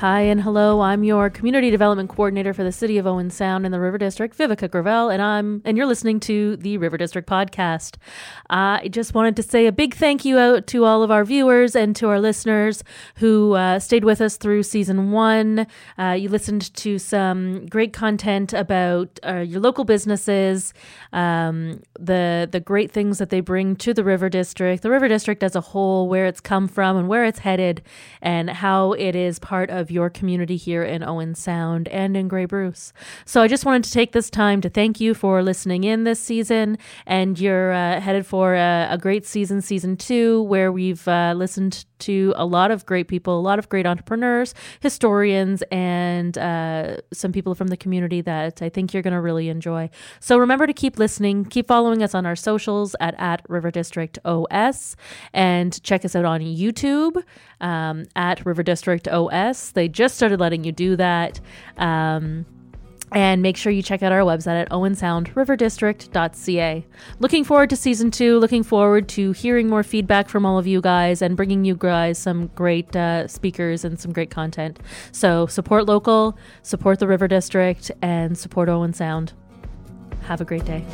Hi and hello. I'm your community development coordinator for the city of Owen Sound in the River District, Vivica Gravel, and I'm and you're listening to the River District podcast. I just wanted to say a big thank you out to all of our viewers and to our listeners who uh, stayed with us through season one. Uh, you listened to some great content about uh, your local businesses, um, the the great things that they bring to the River District, the River District as a whole, where it's come from and where it's headed, and how it is part your community here in Owen Sound and in Grey Bruce. So I just wanted to take this time to thank you for listening in this season, and you're uh, headed for a, a, great season, season two, where we've uh, listened to a lot of great people, a lot of great entrepreneurs, historians, and uh, some people from the community that I think you're going to really enjoy. So remember to keep listening, keep following us on our socials at, at River District OS, and check us out on YouTube um, at River District OS. They just started letting you do that. Um, and make sure you check out our website at owensoundriverdistrict.ca. Looking forward to season two. Looking forward to hearing more feedback from all of you guys and bringing you guys some great uh, speakers and some great content. So support local, support the River District, and support Owen Sound. Have a great day.